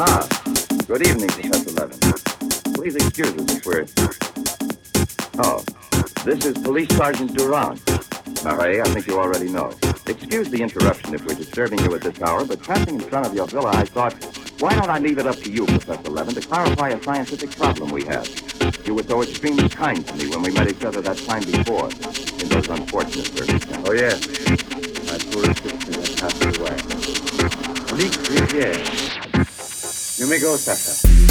Ah, good evening, Professor Levin. Please excuse us if we're... Oh, this is Police Sergeant Durand. Marais, I think you already know. Excuse the interruption if we're disturbing you at this hour, but passing in front of your villa, I thought, why don't I leave it up to you, Professor Levin, to clarify a scientific problem we have? You were so extremely kind to me when we met each other that time before, in those unfortunate circumstances. Oh, yes. My poor sister has passed away. Leak Riviere. You may go, Sasha.